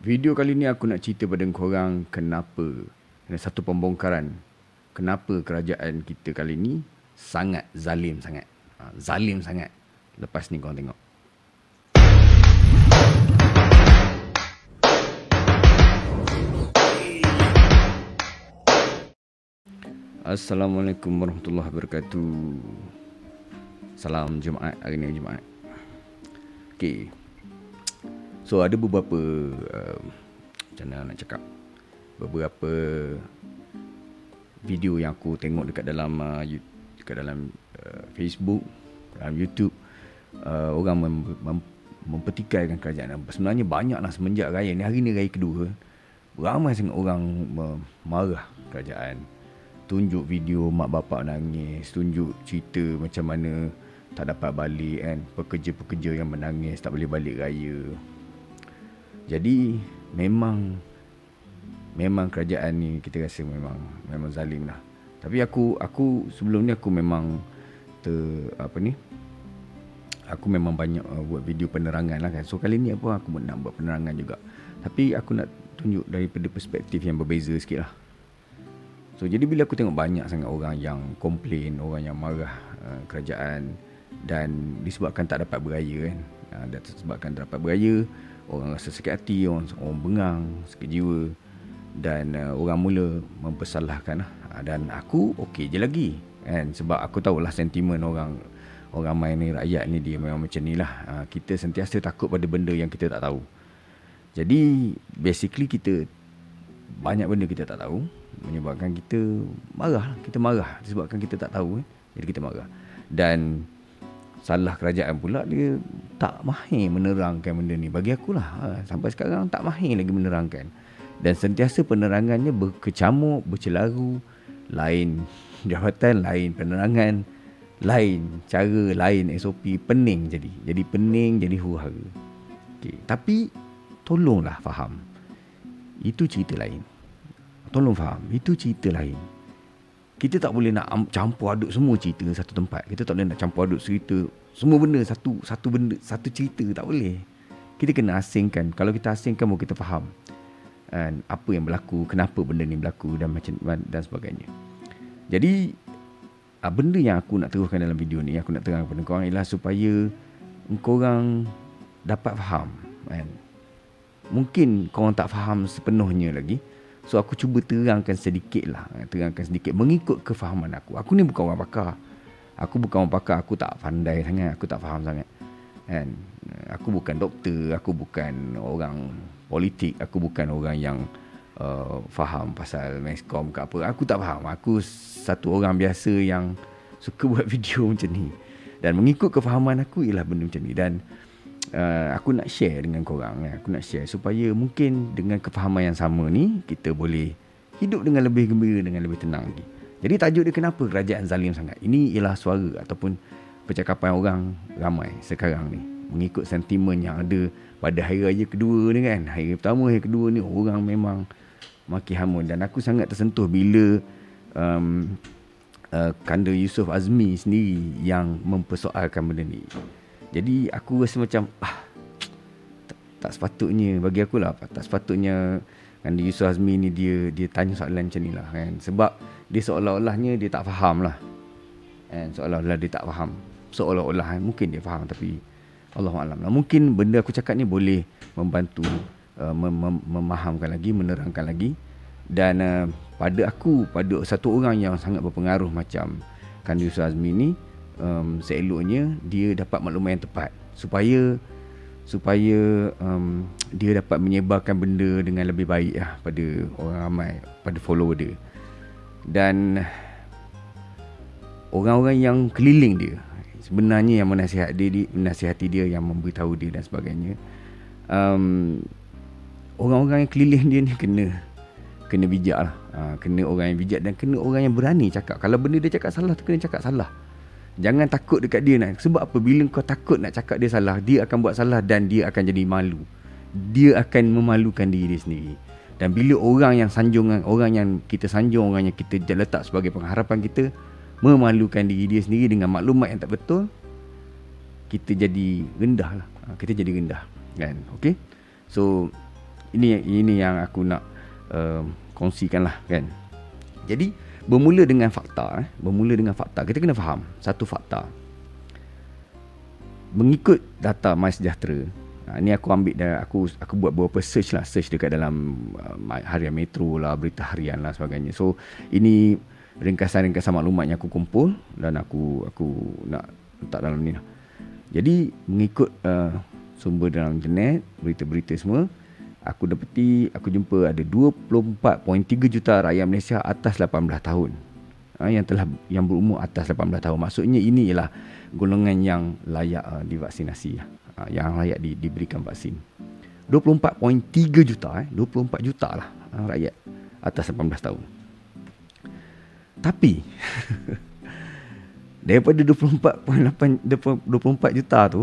Video kali ni aku nak cerita pada korang kenapa ada satu pembongkaran kenapa kerajaan kita kali ni sangat zalim sangat. Ha, zalim sangat. Lepas ni korang tengok. Assalamualaikum warahmatullahi wabarakatuh. Salam Jumaat hari ni Jumaat. Okey. So ada beberapa uh, macam mana nak cakap beberapa video yang aku tengok dekat dalam uh, dekat dalam uh, Facebook, dalam YouTube uh, orang mem- mem- mempertikaikan kerajaan. Sebenarnya banyaklah semenjak raya ni hari ni raya kedua. Ramai sangat orang marah kerajaan. Tunjuk video mak bapak nangis, tunjuk cerita macam mana tak dapat balik kan, pekerja-pekerja yang menangis tak boleh balik raya. Jadi memang memang kerajaan ni kita rasa memang memang zalim lah. Tapi aku aku sebelum ni aku memang ter apa ni? Aku memang banyak uh, buat video penerangan lah kan. So kali ni apa aku nak buat penerangan juga. Tapi aku nak tunjuk daripada perspektif yang berbeza sikit lah. So jadi bila aku tengok banyak sangat orang yang komplain, orang yang marah uh, kerajaan dan disebabkan tak dapat beraya kan. Uh, disebabkan tak dapat beraya, orang rasa sakit hati, orang, orang bengang, sakit jiwa dan uh, orang mula mempersalahkan lah. Uh, dan aku okey je lagi kan sebab aku tahulah sentimen orang orang ramai ni rakyat ni dia memang macam ni lah. Uh, kita sentiasa takut pada benda yang kita tak tahu. Jadi basically kita banyak benda kita tak tahu menyebabkan kita marah kita marah disebabkan kita tak tahu eh. jadi kita marah dan salah kerajaan pula dia tak mahir menerangkan benda ni. Bagi akulah ha, sampai sekarang tak mahir lagi menerangkan. Dan sentiasa penerangannya berkecamuk bercelaru lain jawatan lain penerangan lain cara lain SOP pening jadi. Jadi pening jadi huru-hara. Okay. tapi tolonglah faham. Itu cerita lain. Tolong faham itu cerita lain kita tak boleh nak campur aduk semua cerita satu tempat. Kita tak boleh nak campur aduk cerita semua benda satu satu benda satu cerita tak boleh. Kita kena asingkan. Kalau kita asingkan baru kita faham and apa yang berlaku, kenapa benda ni berlaku dan macam dan sebagainya. Jadi ah, benda yang aku nak teruskan dalam video ni, aku nak terang kepada korang ialah supaya korang dapat faham. Mungkin korang tak faham sepenuhnya lagi. So aku cuba terangkan sedikit lah. Terangkan sedikit. Mengikut kefahaman aku. Aku ni bukan orang pakar. Aku bukan orang pakar. Aku tak pandai sangat. Aku tak faham sangat. Kan? Aku bukan doktor. Aku bukan orang politik. Aku bukan orang yang uh, Faham pasal meskom ke apa. Aku tak faham. Aku satu orang biasa yang Suka buat video macam ni. Dan mengikut kefahaman aku Ialah benda macam ni. Dan uh, aku nak share dengan korang ya. aku nak share supaya mungkin dengan kefahaman yang sama ni kita boleh hidup dengan lebih gembira dengan lebih tenang lagi. Jadi tajuk dia kenapa kerajaan zalim sangat? Ini ialah suara ataupun percakapan orang ramai sekarang ni. Mengikut sentimen yang ada pada hari raya kedua ni kan. Hari pertama hari kedua ni orang memang maki hamun. Dan aku sangat tersentuh bila um, uh, Kanda Yusof Azmi sendiri yang mempersoalkan benda ni jadi aku rasa macam ah tak, tak sepatutnya bagi aku lah tak sepatutnya kan Yusuf Azmi ni dia dia tanya soalan macam ni lah kan sebab dia seolah-olahnya dia tak faham lah kan seolah-olah dia tak faham seolah-olah kan? mungkin dia faham tapi Allah Alam lah. mungkin benda aku cakap ni boleh membantu uh, mem- mem- memahamkan lagi menerangkan lagi dan uh, pada aku pada satu orang yang sangat berpengaruh macam kan Yusuf Azmi ni um, seeloknya dia dapat maklumat yang tepat. Supaya supaya um, dia dapat menyebarkan benda dengan lebih baik lah pada orang ramai pada follower dia. Dan orang-orang yang keliling dia sebenarnya yang menasihat dia, menasihati dia yang memberitahu dia dan sebagainya um, orang-orang yang keliling dia ni kena kena bijak lah. Ha, kena orang yang bijak dan kena orang yang berani cakap. Kalau benda dia cakap salah tu kena cakap salah Jangan takut dekat dia nak. Sebab apa? Bila kau takut nak cakap dia salah, dia akan buat salah dan dia akan jadi malu. Dia akan memalukan diri dia sendiri. Dan bila orang yang sanjung, orang yang kita sanjung, orang yang kita letak sebagai pengharapan kita, memalukan diri dia sendiri dengan maklumat yang tak betul, kita jadi rendah lah. Ha, kita jadi rendah. Kan? Okay? So, ini ini yang aku nak uh, kongsikan lah kan. Jadi bermula dengan fakta eh. Bermula dengan fakta. Kita kena faham satu fakta. Mengikut data MySejahtera, Ha, ni aku ambil dah aku aku buat beberapa search lah search dekat dalam uh, harian metro lah berita harian lah sebagainya so ini ringkasan-ringkasan maklumat yang aku kumpul dan aku aku nak letak dalam ni lah jadi mengikut uh, sumber dalam internet berita-berita semua aku dapati aku jumpa ada 24.3 juta rakyat Malaysia atas 18 tahun ha, yang telah yang berumur atas 18 tahun maksudnya ini ialah golongan yang layak uh, divaksinasi. Ha, yang layak di, diberikan vaksin. 24.3 juta eh 24 juta lah ha, rakyat atas 18 tahun. Tapi daripada 24.8 24 juta tu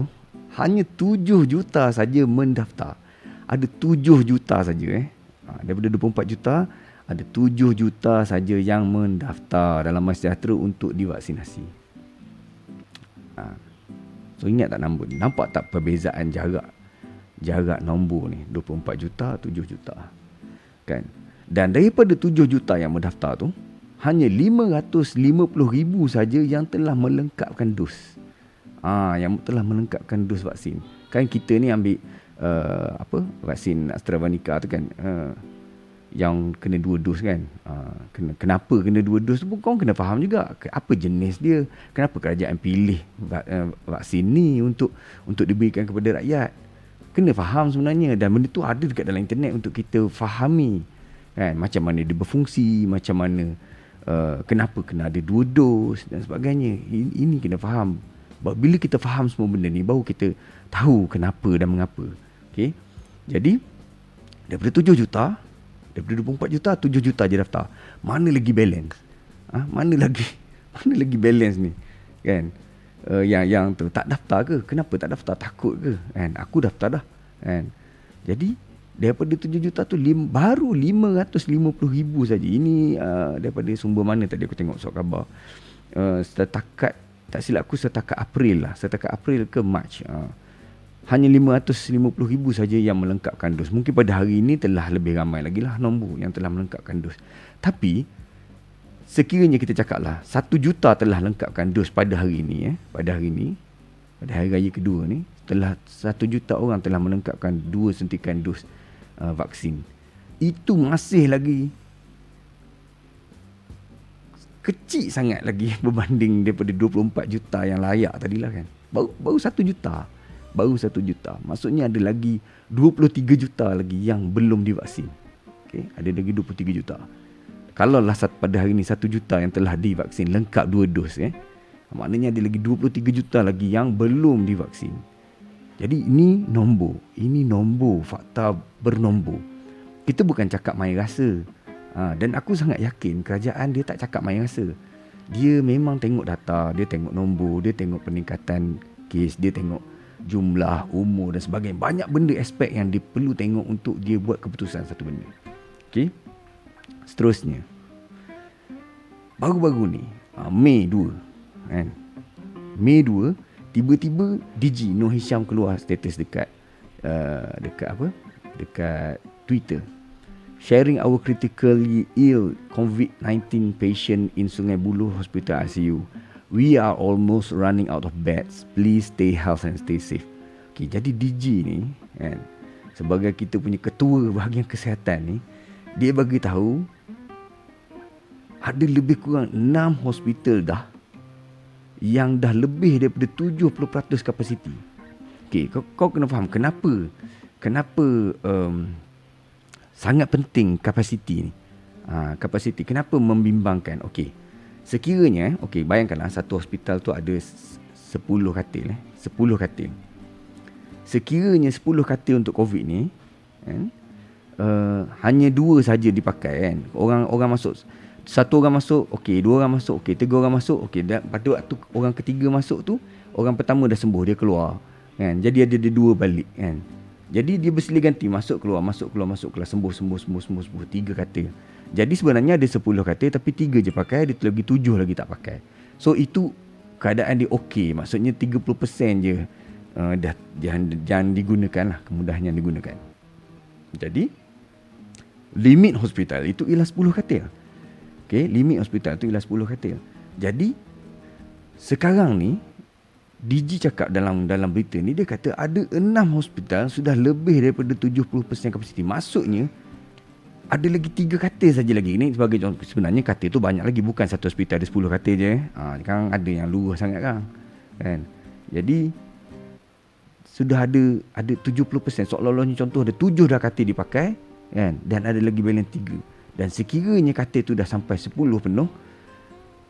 hanya 7 juta saja mendaftar. Ada 7 juta saja eh. Ha, daripada 24 juta ada 7 juta saja yang mendaftar dalam masyarakat untuk divaksinasi. Ha. So ingat tak nombor ni? Nampak tak perbezaan jarak jarak nombor ni 24 juta 7 juta kan dan daripada 7 juta yang mendaftar tu hanya 550 ribu saja yang telah melengkapkan dos ah ha, yang telah melengkapkan dos vaksin kan kita ni ambil uh, apa vaksin AstraZeneca tu kan uh, yang kena dua dos kan. Uh, kena, kenapa kena dua dos tu pun kau kena faham juga apa jenis dia kenapa kerajaan pilih uh, vaksin ni untuk untuk diberikan kepada rakyat. Kena faham sebenarnya dan benda tu ada dekat dalam internet untuk kita fahami kan macam mana dia berfungsi macam mana uh, kenapa kena ada dua dos dan sebagainya. Ini, ini kena faham. Bila kita faham semua benda ni baru kita tahu kenapa dan mengapa okey. Jadi daripada 7 juta Daripada 24 juta 7 juta je daftar. Mana lagi balance? Ha? Mana lagi Mana lagi balance ni? Kan? Uh, Yang yang tu Tak daftar ke? Kenapa tak daftar? Takut ke? Kan? Aku daftar dah. Kan? Jadi Daripada 7 juta tu lim, Baru 550 ribu saja. Ini uh, Daripada sumber mana tadi aku tengok surat khabar? Uh, Setakat Tak silap aku setakat April lah. Setakat April ke March. Uh, hanya 550 ribu saja yang melengkapkan dos. Mungkin pada hari ini telah lebih ramai lagi lah nombor yang telah melengkapkan dos. Tapi, sekiranya kita cakap lah, 1 juta telah lengkapkan dos pada hari ini. Eh, pada hari ini, pada hari raya kedua ni, telah 1 juta orang telah melengkapkan dua sentikan dos uh, vaksin. Itu masih lagi kecil sangat lagi berbanding daripada 24 juta yang layak tadilah kan. Baru, baru 1 juta baru 1 juta. Maksudnya ada lagi 23 juta lagi yang belum divaksin. Okay, ada lagi 23 juta. Kalau lah pada hari ini 1 juta yang telah divaksin lengkap dua dos eh. Maknanya ada lagi 23 juta lagi yang belum divaksin. Jadi ini nombor. Ini nombor fakta bernombor. Kita bukan cakap main rasa. Ha, dan aku sangat yakin kerajaan dia tak cakap main rasa. Dia memang tengok data, dia tengok nombor, dia tengok peningkatan kes, dia tengok jumlah, umur dan sebagainya. Banyak benda aspek yang dia perlu tengok untuk dia buat keputusan satu benda. Okey. Seterusnya. Baru-baru ni, ah, Mei 2, kan? Mei 2, tiba-tiba DG Noh Hisham keluar status dekat uh, dekat apa? Dekat Twitter. Sharing our critically ill COVID-19 patient in Sungai Buloh Hospital ICU. We are almost running out of beds. Please stay healthy and stay safe. Okay, jadi DG ni kan sebagai kita punya ketua bahagian kesihatan ni dia bagi tahu ada lebih kurang 6 hospital dah yang dah lebih daripada 70% kapasiti. Okey, kau, kau kena faham kenapa kenapa um, sangat penting kapasiti ni. Ha, kapasiti kenapa membimbangkan? Okey. Sekiranya, okey, bayangkanlah satu hospital tu ada 10 katil eh. 10 katil. Sekiranya 10 katil untuk COVID ni, kan? Uh, hanya dua saja dipakai kan. Orang orang masuk satu orang masuk, okey, dua orang masuk, okey, tiga orang masuk, okey. Dan pada waktu orang ketiga masuk tu, orang pertama dah sembuh, dia keluar. Kan? Jadi ada dia dua balik kan. Jadi dia bersilih ganti masuk keluar, masuk keluar, masuk keluar, sembuh, sembuh, sembuh, sembuh, sembuh, tiga katil. Jadi sebenarnya ada 10 katil tapi 3 je pakai, ada lagi 7 lagi tak pakai. So itu keadaan dia okey, maksudnya 30% je uh, dah jangan jangan digunakan lah, kemudahan yang digunakan. Jadi limit hospital itu ialah 10 katil. Okey, limit hospital itu ialah 10 katil. Jadi sekarang ni DG cakap dalam dalam berita ni dia kata ada 6 hospital sudah lebih daripada 70% kapasiti. Maksudnya ada lagi 3 katil saja lagi. Ini sebagai contoh sebenarnya katil tu banyak lagi bukan satu hospital ada 10 katil je. Ha kan ada yang luas sangat kan. Kan. Jadi sudah ada ada 70% seolah-olahnya contoh ada 7 dah katil dipakai kan dan ada lagi balance 3. Dan sekiranya katil tu dah sampai 10 penuh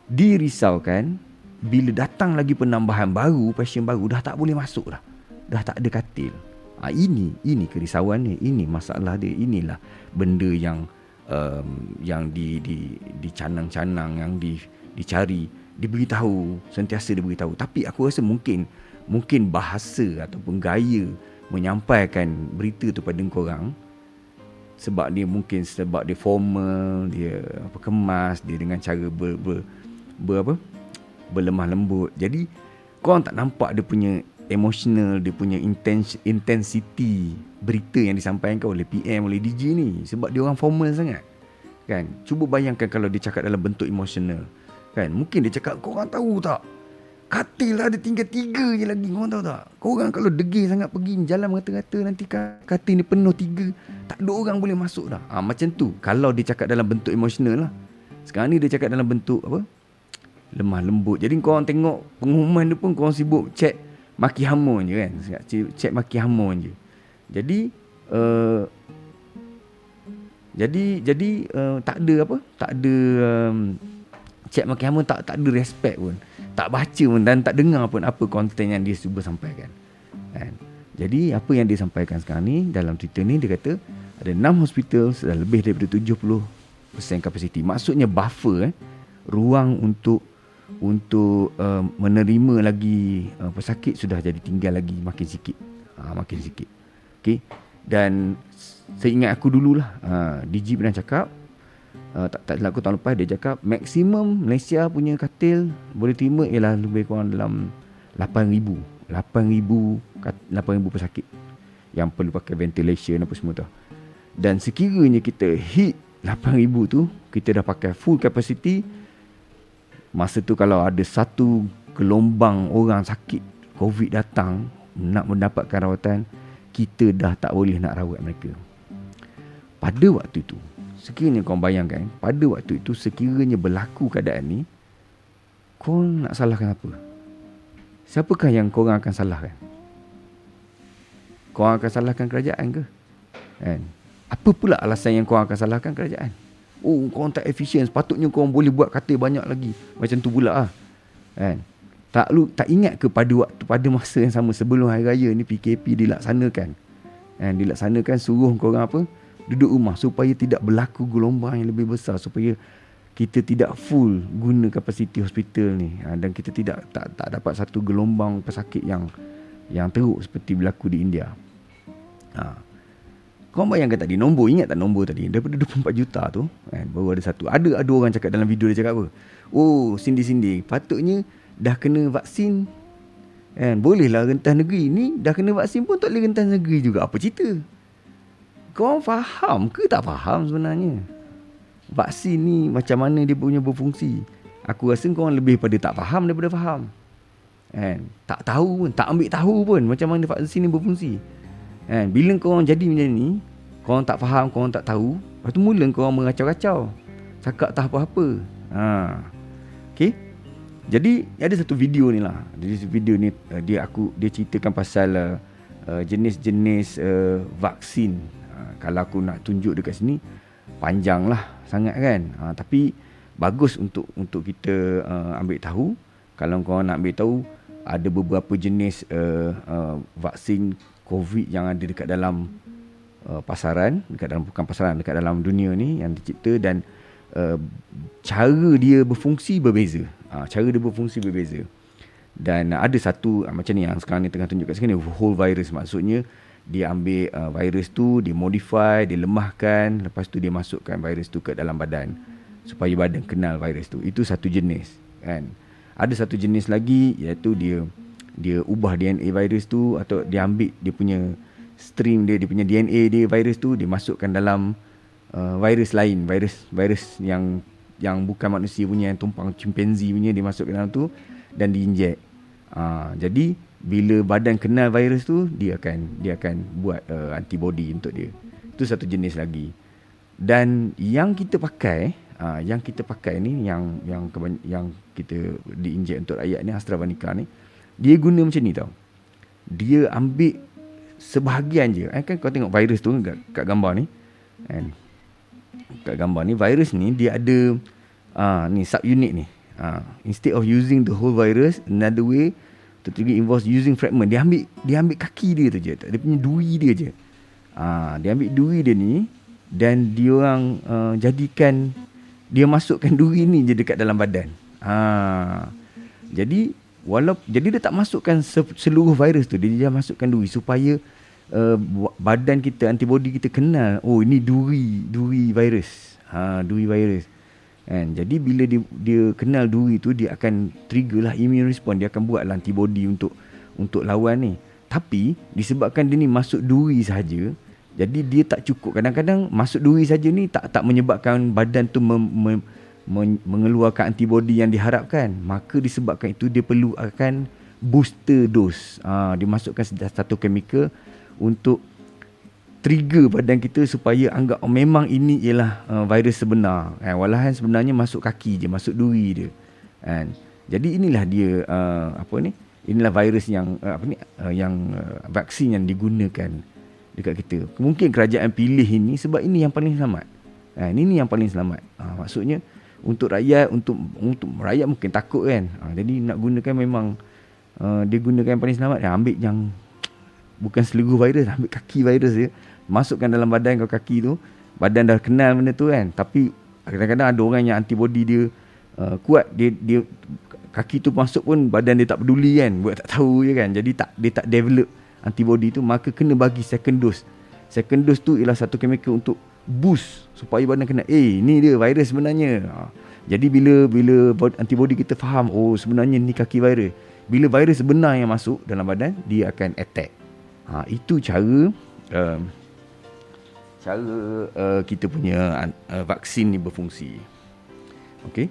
dirisaukan bila datang lagi penambahan baru, pasien baru dah tak boleh masuk dah. Dah tak ada katil. Ha, ini ini kerisauan ni, ini masalah dia, inilah benda yang um, yang di di dicanang-canang yang di dicari, diberitahu, sentiasa diberitahu. Tapi aku rasa mungkin mungkin bahasa ataupun gaya menyampaikan berita tu pada korang sebab dia mungkin sebab dia formal, dia apa kemas, dia dengan cara ber, ber, ber apa? berlemah lembut. Jadi kau tak nampak dia punya emotional, dia punya intens intensity berita yang disampaikan oleh PM oleh DJ ni sebab dia orang formal sangat. Kan? Cuba bayangkan kalau dia cakap dalam bentuk emotional. Kan? Mungkin dia cakap kau orang tahu tak? Katil lah ada tinggal tiga je lagi Kau tahu tak Kau orang kalau degil sangat Pergi jalan mengata-ngata Nanti katil ni penuh tiga Tak ada orang boleh masuk dah ha, Macam tu Kalau dia cakap dalam bentuk emosional lah Sekarang ni dia cakap dalam bentuk Apa lemah lembut. Jadi kau orang tengok pengumuman tu pun kau orang sibuk cek maki hamun je kan. Cek maki hamun je. Jadi uh, jadi jadi uh, tak ada apa? Tak ada um, cek maki hamun tak tak ada respect pun. Tak baca pun dan tak dengar pun apa konten yang dia cuba sampaikan. Kan? Jadi apa yang dia sampaikan sekarang ni dalam Twitter ni dia kata ada 6 hospital sudah lebih daripada 70% kapasiti. Maksudnya buffer eh ruang untuk untuk uh, menerima lagi uh, pesakit sudah jadi tinggal lagi makin sikit. Uh, makin sikit. Okey? Dan seingat aku dululah uh, DG pernah cakap uh, tak tak aku tahun lepas dia cakap maksimum Malaysia punya katil boleh terima ialah lebih kurang dalam 8000 8000 8000 pesakit yang perlu pakai ventilation apa semua tu. Dan sekiranya kita hit 8000 tu kita dah pakai full capacity Masa tu kalau ada satu gelombang orang sakit COVID datang nak mendapatkan rawatan, kita dah tak boleh nak rawat mereka. Pada waktu itu, sekiranya kau bayangkan, pada waktu itu sekiranya berlaku keadaan ni, kau nak salahkan apa? Siapakah yang kau akan salahkan? Kau akan salahkan kerajaan ke? Kan? Apa pula alasan yang kau akan salahkan kerajaan? Oh kau tak efisien Sepatutnya kau boleh buat kata banyak lagi Macam tu pula lah kan? Tak lu tak ingat ke pada waktu pada masa yang sama sebelum hari raya ni PKP dilaksanakan. Kan dilaksanakan suruh kau orang apa? Duduk rumah supaya tidak berlaku gelombang yang lebih besar supaya kita tidak full guna kapasiti hospital ni ha, dan kita tidak tak tak dapat satu gelombang pesakit yang yang teruk seperti berlaku di India. Ha. Kau bayangkan tadi nombor ingat tak nombor tadi daripada 24 juta tu kan baru ada satu. Ada ada orang cakap dalam video dia cakap apa? Oh, sindi-sindi patutnya dah kena vaksin kan bolehlah rentas negeri ni dah kena vaksin pun tak boleh rentas negeri juga. Apa cerita? Kau faham ke tak faham sebenarnya? Vaksin ni macam mana dia punya berfungsi? Aku rasa kau lebih pada tak faham daripada faham. Kan? Tak tahu pun, tak ambil tahu pun macam mana vaksin ni berfungsi. Kan? Bila kau orang jadi macam ni, kau orang tak faham, kau orang tak tahu, lepas tu mula kau orang mengacau-kacau. Cakap tak apa-apa. Ha. Okay? Jadi ada satu video ni lah. Jadi video ni uh, dia aku dia ceritakan pasal uh, jenis-jenis uh, vaksin. Uh, kalau aku nak tunjuk dekat sini panjang lah sangat kan. Uh, tapi bagus untuk untuk kita uh, ambil tahu. Kalau kau nak ambil tahu ada beberapa jenis uh, uh, vaksin COVID yang ada dekat dalam uh, pasaran, dekat dalam bukan pasaran, dekat dalam dunia ni yang dicipta dan uh, cara dia berfungsi berbeza. Uh, cara dia berfungsi berbeza. Dan ada satu uh, macam ni yang sekarang ni tengah tunjuk kat sini whole virus maksudnya dia ambil uh, virus tu, dia modify, dia lemahkan, lepas tu dia masukkan virus tu ke dalam badan supaya badan kenal virus tu. Itu satu jenis, kan. Ada satu jenis lagi iaitu dia dia ubah DNA virus tu atau dia ambil dia punya stream dia dia punya DNA dia virus tu dia masukkan dalam uh, virus lain, virus virus yang yang bukan manusia punya yang tumpang chimpanzee punya dia masuk ke dalam tu dan diinjek. Uh, jadi bila badan kenal virus tu dia akan dia akan buat uh, antibody untuk dia. Itu satu jenis lagi. Dan yang kita pakai, uh, yang kita pakai ni yang yang yang kita diinjek untuk rakyat ni AstraZeneca ni, dia guna macam ni tau. Dia ambil sebahagian je. Eh, kan kau tengok virus tu kat, kat gambar ni. Kan? Kat gambar ni virus ni dia ada uh, ni subunit ni. Uh, instead of using the whole virus, another way to trigger involves using fragment. Dia ambil dia ambil kaki dia tu je. Dia punya duri dia je. Uh, dia ambil duri dia ni dan dia orang uh, jadikan dia masukkan duri ni je dekat dalam badan. Ha. Jadi walau jadi dia tak masukkan seluruh virus tu dia dia masukkan duri supaya uh, badan kita antibody kita kenal oh ini duri duri virus. Ha duri virus. Kan? Jadi bila dia dia kenal duri tu dia akan trigger lah immune response dia akan buat lah antibody untuk untuk lawan ni. Tapi disebabkan dia ni masuk duri saja jadi dia tak cukup. Kadang-kadang masuk duri saja ni tak tak menyebabkan badan tu mem, mem, mengeluarkan antibody yang diharapkan. Maka disebabkan itu dia perlu akan booster dose. Ha, dia masukkan satu chemical untuk trigger badan kita supaya anggap oh, memang ini ialah uh, virus sebenar. Eh, walaupun sebenarnya masuk kaki je, masuk duri dia. Kan? Jadi inilah dia uh, apa ni? Inilah virus yang uh, apa ni? Uh, yang uh, vaksin yang digunakan dekat kita. Mungkin kerajaan pilih ini sebab ini yang paling selamat. Ha, ini yang paling selamat. Ha, maksudnya untuk rakyat, untuk untuk rakyat mungkin takut kan. Ha, jadi nak gunakan memang uh, dia gunakan yang paling selamat. Ya, ambil yang bukan seluruh virus, ambil kaki virus dia. Masukkan dalam badan kau kaki tu. Badan dah kenal benda tu kan. Tapi kadang-kadang ada orang yang antibody dia uh, kuat. Dia dia kaki tu masuk pun badan dia tak peduli kan. Buat tak tahu je kan. Jadi tak dia tak develop antibody tu maka kena bagi second dose. Second dose tu ialah satu chemical untuk boost supaya badan kena eh ni dia virus sebenarnya. Ha. Jadi bila bila antibody kita faham oh sebenarnya ni kaki virus. Bila virus sebenar yang masuk dalam badan dia akan attack. Ha, itu cara uh, cara uh, kita punya uh, vaksin ni berfungsi. Okay.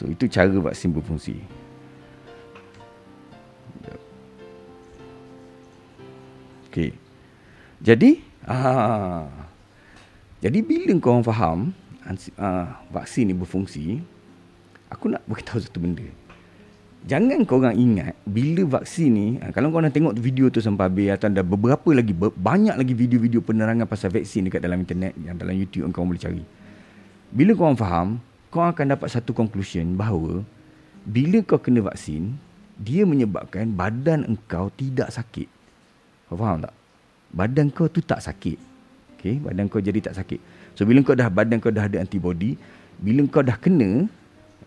So itu cara vaksin berfungsi. Okey. Jadi, ah, jadi bila kau orang faham ah, vaksin ni berfungsi, aku nak beritahu satu benda. Jangan kau orang ingat bila vaksin ni, ah, kalau kau nak tengok video tu sampai habis atau ada beberapa lagi banyak lagi video-video penerangan pasal vaksin dekat dalam internet yang dalam YouTube kau boleh cari. Bila kau orang faham, kau akan dapat satu conclusion bahawa bila kau kena vaksin, dia menyebabkan badan engkau tidak sakit. Kau faham tak? Badan kau tu tak sakit. Okay? Badan kau jadi tak sakit. So, bila kau dah badan kau dah ada antibody, bila kau dah kena,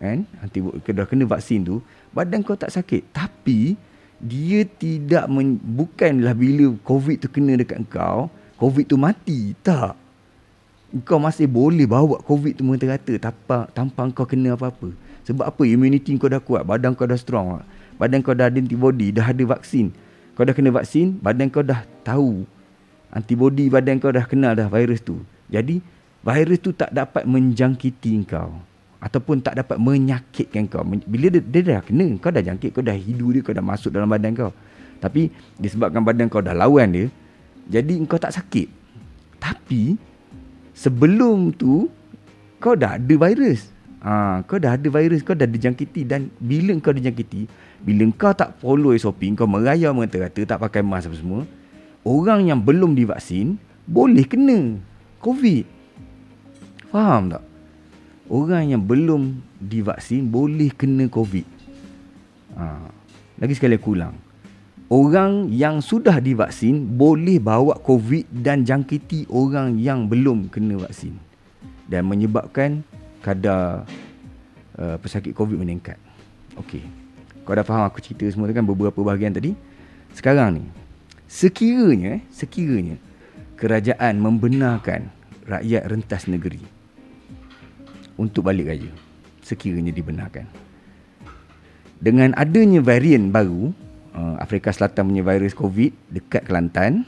kan? Antibody, kau dah kena vaksin tu, badan kau tak sakit. Tapi, dia tidak, men, bukanlah bila COVID tu kena dekat kau, COVID tu mati. Tak. Kau masih boleh bawa COVID tu merata-rata tanpa, tanpa kau kena apa-apa. Sebab apa? Immunity kau dah kuat. Badan kau dah strong. Badan kau dah ada antibody. Dah ada vaksin. Kau dah kena vaksin, badan kau dah tahu. Antibody badan kau dah kenal dah virus tu. Jadi, virus tu tak dapat menjangkiti kau. Ataupun tak dapat menyakitkan kau. Bila dia, dia dah kena, kau dah jangkit, kau dah hidu dia, kau dah masuk dalam badan kau. Tapi, disebabkan badan kau dah lawan dia, jadi kau tak sakit. Tapi, sebelum tu, kau dah ada virus. Ha, kau dah ada virus, kau dah dijangkiti. Dan bila kau dijangkiti, bila kau tak follow SOP, kau merayau mengata-kata, tak pakai mask apa semua, orang yang belum divaksin boleh kena COVID. Faham tak? Orang yang belum divaksin boleh kena COVID. Ha. Lagi sekali aku ulang. Orang yang sudah divaksin boleh bawa COVID dan jangkiti orang yang belum kena vaksin. Dan menyebabkan kadar uh, pesakit COVID meningkat. Okey. Kau dah faham aku cerita semua tu kan beberapa bahagian tadi. Sekarang ni, sekiranya, sekiranya kerajaan membenarkan rakyat rentas negeri untuk balik raya. Sekiranya dibenarkan. Dengan adanya varian baru, uh, Afrika Selatan punya virus COVID dekat Kelantan,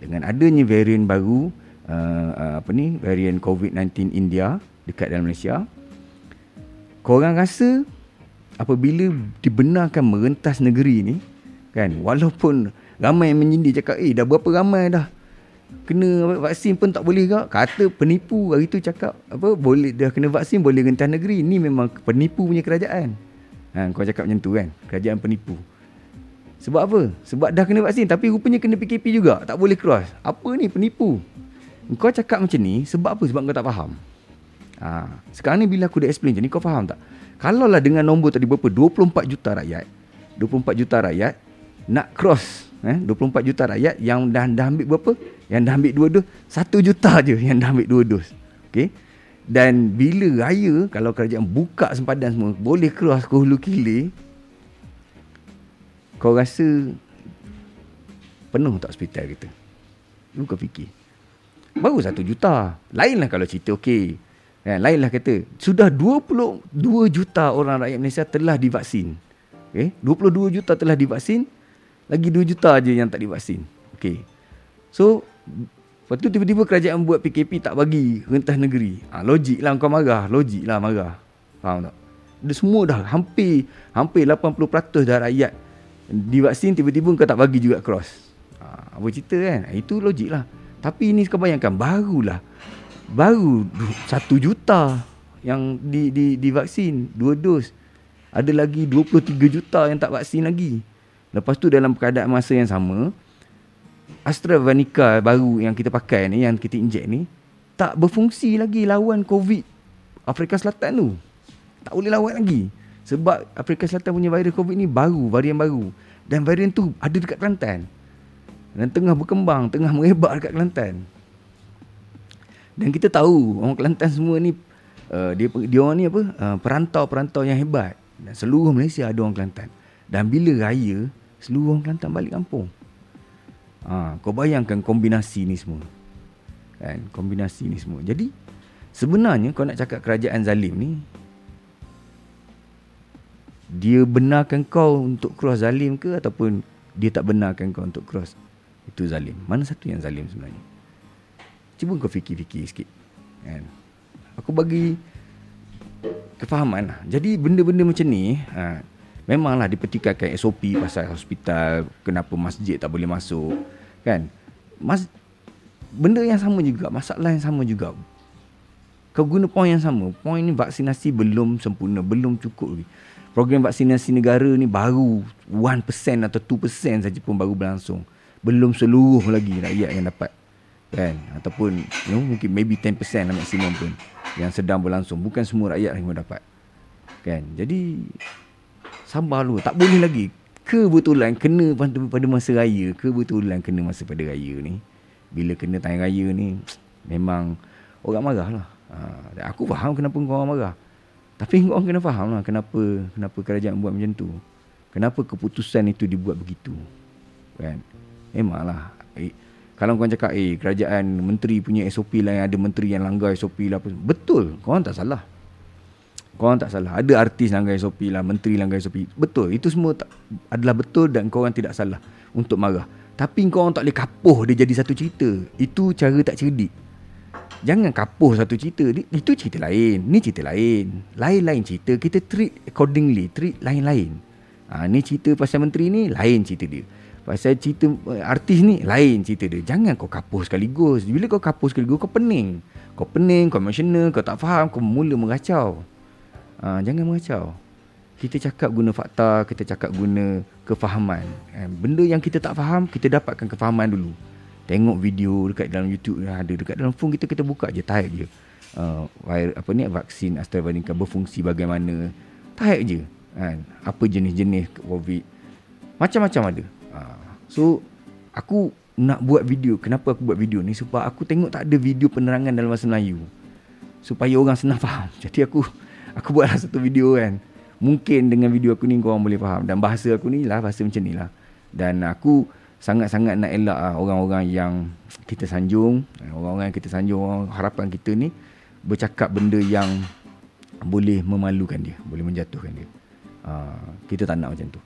dengan adanya varian baru uh, uh, apa ni varian COVID-19 India dekat dalam Malaysia. Korang rasa apabila dibenarkan merentas negeri ni kan walaupun ramai menyindir cakap eh dah berapa ramai dah? Kena vaksin pun tak boleh kak kata penipu hari tu cakap apa boleh dah kena vaksin boleh rentas negeri. Ni memang penipu punya kerajaan. Ha, kau cakap macam tu kan kerajaan penipu. Sebab apa? Sebab dah kena vaksin tapi rupanya kena PKP juga tak boleh cross. Apa ni penipu? Kau cakap macam ni sebab apa? Sebab kau tak faham. Ha, sekarang ni bila aku dah explain macam ni kau faham tak? Kalau lah dengan nombor tadi berapa? 24 juta rakyat 24 juta rakyat nak cross eh 24 juta rakyat yang dah dah ambil berapa? Yang dah ambil dua dos satu juta je yang dah ambil dua dos. Okey? Dan bila raya kalau kerajaan buka sempadan semua boleh cross ke hulu kilir kau rasa penuh tak hospital kita? Lu kau fikir. Baru satu juta. Lainlah kalau cerita okey. Kan, lainlah kata, sudah 22 juta orang rakyat Malaysia telah divaksin. Okay? 22 juta telah divaksin, lagi 2 juta aja yang tak divaksin. Okay. So, lepas tu tiba-tiba kerajaan buat PKP tak bagi rentas negeri. Ha, logik lah kau marah, logik lah marah. Faham tak? Dia semua dah hampir hampir 80% dah rakyat divaksin tiba-tiba kau tak bagi juga cross. Ha, apa cerita kan? Itu logik lah. Tapi ini kau bayangkan, barulah baru satu juta yang di di divaksin dua dos. Ada lagi 23 juta yang tak vaksin lagi. Lepas tu dalam keadaan masa yang sama AstraZeneca baru yang kita pakai ni yang kita injek ni tak berfungsi lagi lawan COVID Afrika Selatan tu. Tak boleh lawan lagi. Sebab Afrika Selatan punya virus COVID ni baru, varian baru. Dan varian tu ada dekat Kelantan. Dan tengah berkembang, tengah merebak dekat Kelantan. Dan kita tahu orang Kelantan semua ni uh, dia dia orang ni apa? Uh, perantau-perantau yang hebat. Dan seluruh Malaysia ada orang Kelantan. Dan bila raya, seluruh orang Kelantan balik kampung. Ha, kau bayangkan kombinasi ni semua. Kan? Kombinasi ni semua. Jadi sebenarnya kau nak cakap kerajaan zalim ni dia benarkan kau untuk cross zalim ke ataupun dia tak benarkan kau untuk cross itu zalim. Mana satu yang zalim sebenarnya? Cuba kau fikir-fikir sikit kan? Aku bagi Kefahaman lah Jadi benda-benda macam ni ha, Memanglah dipertikaikan SOP Pasal hospital Kenapa masjid tak boleh masuk Kan? Mas, Benda yang sama juga Masalah yang sama juga. Kau guna point yang sama Point ni vaksinasi belum sempurna Belum cukup lagi. Program vaksinasi negara ni baru 1% atau 2% saja pun baru berlangsung. Belum seluruh lagi rakyat yang dapat kan? Ataupun you know, mungkin maybe 10% lah maksimum pun yang sedang berlangsung. Bukan semua rakyat yang dapat kan? Jadi sabar dulu tak boleh lagi. Kebetulan kena pada, pada masa raya. Kebetulan kena masa pada raya ni. Bila kena tayang raya ni memang orang marah lah. Ha, aku faham kenapa orang marah. Tapi orang kena faham lah kenapa kenapa kerajaan buat macam tu. Kenapa keputusan itu dibuat begitu. Kan? Memanglah eh, kalau kau cakap eh kerajaan menteri punya SOP lah yang ada menteri yang langgar SOP lah apa. Betul. Kau tak salah. Kau tak salah. Ada artis langgar SOP lah, menteri langgar SOP. Betul. Itu semua tak, adalah betul dan kau orang tidak salah untuk marah. Tapi kau orang tak boleh kapuh dia jadi satu cerita. Itu cara tak cerdik. Jangan kapuh satu cerita. Itu cerita lain. Ni cerita lain. Lain-lain cerita. Kita treat accordingly. Treat lain-lain. Ha, ni cerita pasal menteri ni, lain cerita dia. Pasal cerita eh, artis ni lain cerita dia. Jangan kau kapus sekaligus. Bila kau kapus sekaligus kau pening. Kau pening, kau emotional, kau tak faham, kau mula mengacau. Ha, jangan mengacau. Kita cakap guna fakta, kita cakap guna kefahaman. Ha, benda yang kita tak faham, kita dapatkan kefahaman dulu. Tengok video dekat dalam YouTube ada dekat dalam phone kita kita buka je, type je. Uh, apa ni vaksin AstraZeneca berfungsi bagaimana? Type je. Kan? Apa jenis-jenis COVID? Macam-macam ada. So aku nak buat video. Kenapa aku buat video ni? Sebab aku tengok tak ada video penerangan dalam bahasa Melayu. Supaya orang senang faham. Jadi aku aku buatlah satu video kan. Mungkin dengan video aku ni korang boleh faham. Dan bahasa aku ni lah bahasa macam ni lah. Dan aku sangat-sangat nak elak lah orang-orang yang kita sanjung. Orang-orang yang kita sanjung. Harapan kita ni bercakap benda yang boleh memalukan dia. Boleh menjatuhkan dia. Uh, kita tak nak macam tu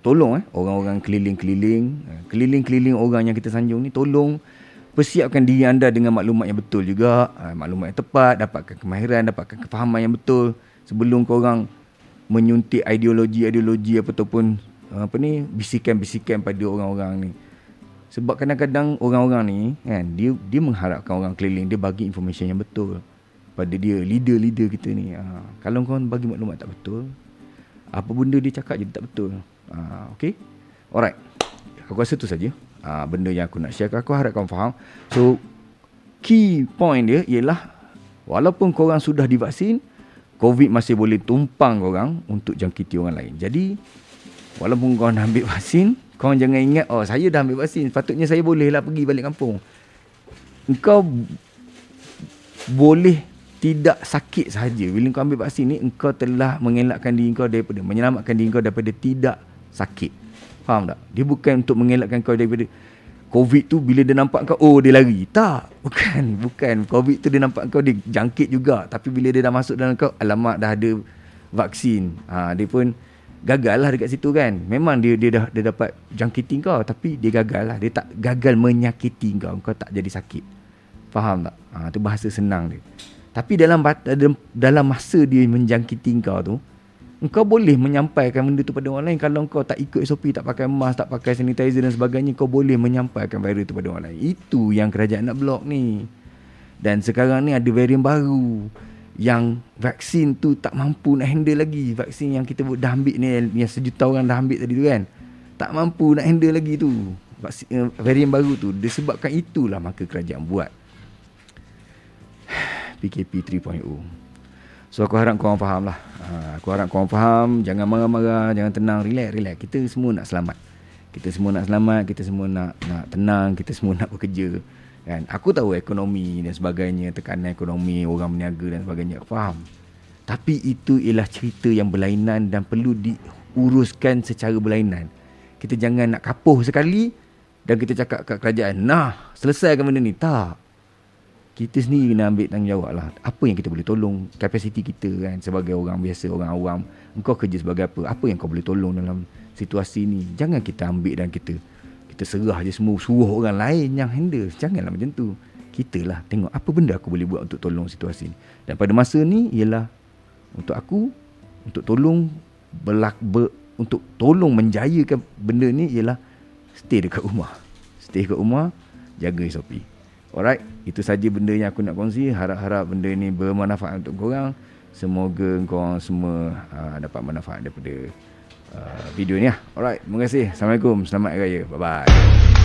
tolong eh orang-orang keliling-keliling eh, keliling-keliling orang yang kita sanjung ni tolong persiapkan diri anda dengan maklumat yang betul juga, uh, maklumat yang tepat, dapatkan kemahiran, dapatkan kefahaman yang betul sebelum kau orang menyuntik ideologi-ideologi ataupun uh, apa ni bisikan-bisikan pada orang-orang ni. Sebab kadang-kadang orang-orang ni kan dia dia mengharapkan orang keliling dia bagi information yang betul pada dia leader-leader kita ni. Uh, kalau kau bagi maklumat tak betul, apa benda dia cakap jadi tak betul. Uh, okay? Alright. Aku rasa tu saja uh, benda yang aku nak share aku harap kau faham. So key point dia ialah walaupun korang sudah divaksin covid masih boleh tumpang korang untuk jangkiti orang lain. Jadi walaupun kau dah ambil vaksin kau jangan ingat oh saya dah ambil vaksin patutnya saya boleh lah pergi balik kampung. Engkau boleh tidak sakit sahaja. Bila kau ambil vaksin ni engkau telah mengelakkan diri kau daripada menyelamatkan diri kau daripada tidak sakit Faham tak? Dia bukan untuk mengelakkan kau daripada COVID tu bila dia nampak kau, oh dia lari. Tak. Bukan. Bukan. COVID tu dia nampak kau, dia jangkit juga. Tapi bila dia dah masuk dalam kau, alamak dah ada vaksin. Ha, dia pun gagal lah dekat situ kan. Memang dia dia dah dia dapat jangkiti kau. Tapi dia gagal lah. Dia tak gagal menyakiti kau. Kau tak jadi sakit. Faham tak? Ha, tu bahasa senang dia. Tapi dalam dalam masa dia menjangkiti kau tu, Engkau boleh menyampaikan benda tu pada orang lain. Kalau kau tak ikut SOP Tak pakai mask Tak pakai sanitizer dan sebagainya Kau boleh menyampaikan virus tu pada orang lain. Itu yang kerajaan nak block ni. Dan sekarang ni ada varian baru Yang vaksin tu tak mampu nak handle lagi. Vaksin yang kita dah ambil ni Yang sejuta orang dah ambil tadi tu kan Tak mampu nak handle lagi tu. Vaksin, uh, Varian baru tu. Disebabkan itulah maka kerajaan buat. PKP 3.0 So aku harap kau orang faham lah. Ha, Aku harap kau orang faham. Jangan marah-marah Jangan tenang. Relax, relax. Kita semua nak selamat. Kita semua nak selamat Kita semua nak nak tenang Kita semua nak bekerja. Kan? Aku tahu ekonomi dan sebagainya Tekanan ekonomi Orang berniaga dan sebagainya. Faham? Tapi itu ialah cerita yang berlainan Dan perlu diuruskan secara berlainan. Kita jangan nak kapuh sekali Dan kita cakap kat kerajaan Nah selesaikan benda ni. Tak kita sendiri kena ambil tanggungjawab lah. Apa yang kita boleh tolong kapasiti kita kan sebagai orang biasa, orang awam. Engkau kerja sebagai apa? Apa yang kau boleh tolong dalam situasi ni? Jangan kita ambil dan kita kita serah je semua suruh orang lain yang handle. Janganlah macam tu. Kita lah tengok apa benda aku boleh buat untuk tolong situasi ni. Dan pada masa ni ialah untuk aku untuk tolong belak ber, untuk tolong menjayakan benda ni ialah stay dekat rumah. Stay dekat rumah, jaga SOP. Alright, itu saja benda yang aku nak kongsi. Harap-harap benda ni bermanfaat untuk korang. Semoga korang semua uh, dapat manfaat daripada uh, video ni lah. Alright, terima kasih. Assalamualaikum. Selamat Raya. Bye-bye.